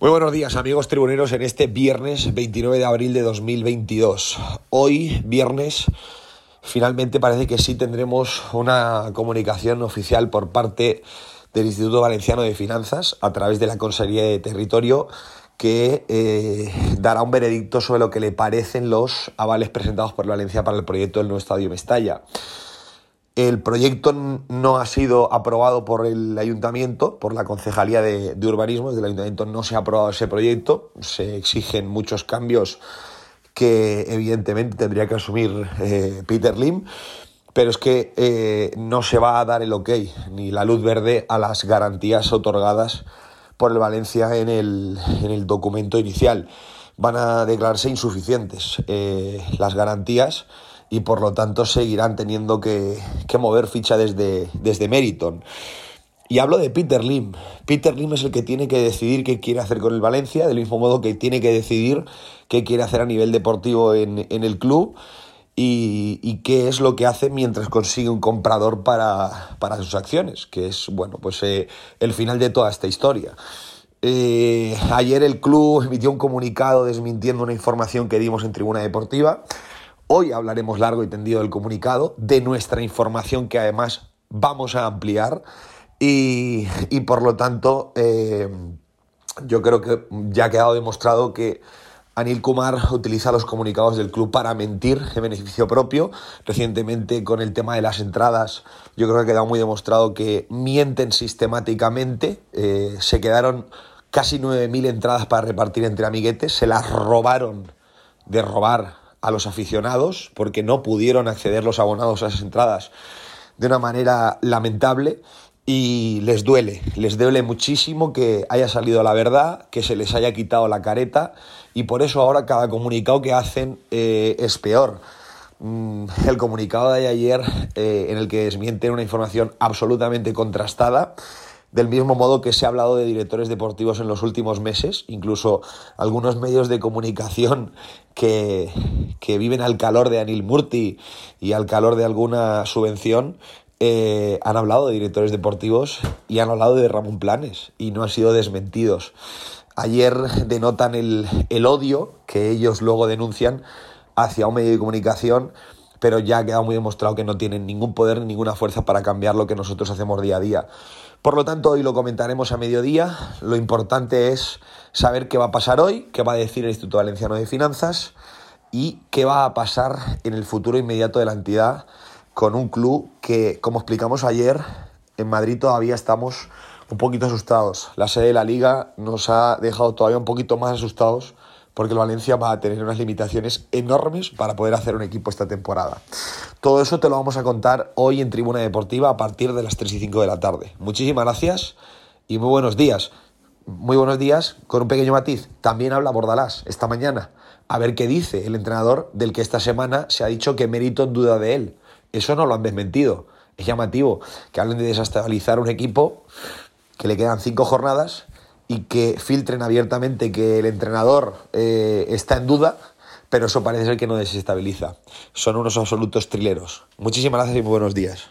Muy buenos días amigos tribuneros en este viernes 29 de abril de 2022. Hoy viernes finalmente parece que sí tendremos una comunicación oficial por parte del Instituto Valenciano de Finanzas a través de la Consejería de Territorio que eh, dará un veredicto sobre lo que le parecen los avales presentados por Valencia para el proyecto del nuevo estadio Mestalla. El proyecto no ha sido aprobado por el ayuntamiento, por la concejalía de, urbanismo. Desde el ayuntamiento no se ha aprobado ese proyecto. Se exigen muchos cambios que evidentemente tendría que asumir eh, Peter Lim. Pero es que eh, no se va a dar el ok ni la luz verde a las garantías otorgadas por el Valencia en el, en el documento inicial. Van a declararse insuficientes eh, las garantías y por lo tanto seguirán teniendo que, mover ficha desde, desde Meriton. Y hablo de Peter Lim. Peter Lim es el que tiene que decidir qué quiere hacer con el Valencia, del mismo modo que tiene que decidir qué quiere hacer a nivel deportivo en, el club y, qué es lo que hace mientras consigue un comprador para, sus acciones, que es bueno, pues eh, el final de toda esta historia. Eh, ayer el club emitió un comunicado desmintiendo una información que dimos en Tribuna Deportiva. Hoy hablaremos largo y tendido del comunicado, de nuestra información que además vamos a ampliar y, por lo tanto eh, yo creo que ya ha quedado demostrado que Anil Kumar utiliza los comunicados del club para mentir en beneficio propio. Recientemente con el tema de las entradas yo creo que ha quedado muy demostrado que mienten sistemáticamente. Eh, se quedaron casi 9.000 entradas para repartir entre amiguetes, se las robaron de robar a los aficionados porque no pudieron acceder los abonados a esas entradas de una manera lamentable y les duele, les duele muchísimo que haya salido la verdad, que se les haya quitado la careta y por eso ahora cada comunicado que hacen eh, es peor. Mm, el comunicado de ayer eh, en el que desmienten una información absolutamente contrastada del mismo modo que se ha hablado de directores deportivos en los últimos meses, incluso algunos medios de comunicación que, viven al calor de Anil Murti y al calor de alguna subvención, eh, han hablado de directores deportivos y han hablado de Ramón Planes y no han sido desmentidos. Ayer denotan el, el odio que ellos luego denuncian hacia un medio de comunicación pero ya ha quedado muy demostrado que no tienen ningún poder ni ninguna fuerza para cambiar lo que nosotros hacemos día a día. Por lo tanto, hoy lo comentaremos a mediodía. Lo importante es saber qué va a pasar hoy, qué va a decir el Instituto Valenciano de Finanzas y qué va a pasar en el futuro inmediato de la entidad con un club que, como explicamos ayer, en Madrid todavía estamos un poquito asustados. La sede de la liga nos ha dejado todavía un poquito más asustados porque el Valencia va a tener unas limitaciones enormes para poder hacer un equipo esta temporada. Todo eso te lo vamos a contar hoy en Tribuna Deportiva a partir de las 3 y 5 de la tarde. Muchísimas gracias y muy buenos días. Muy buenos días, con un pequeño matiz. También habla Bordalás esta mañana. A ver qué dice el entrenador del que esta semana se ha dicho que Mérito en duda de él. Eso no lo han desmentido. Es llamativo que hablen de desestabilizar un equipo que le quedan cinco jornadas y que filtren abiertamente que el entrenador eh, está en duda, pero eso parece ser que no desestabiliza. Son unos absolutos trileros. Muchísimas gracias y muy buenos días.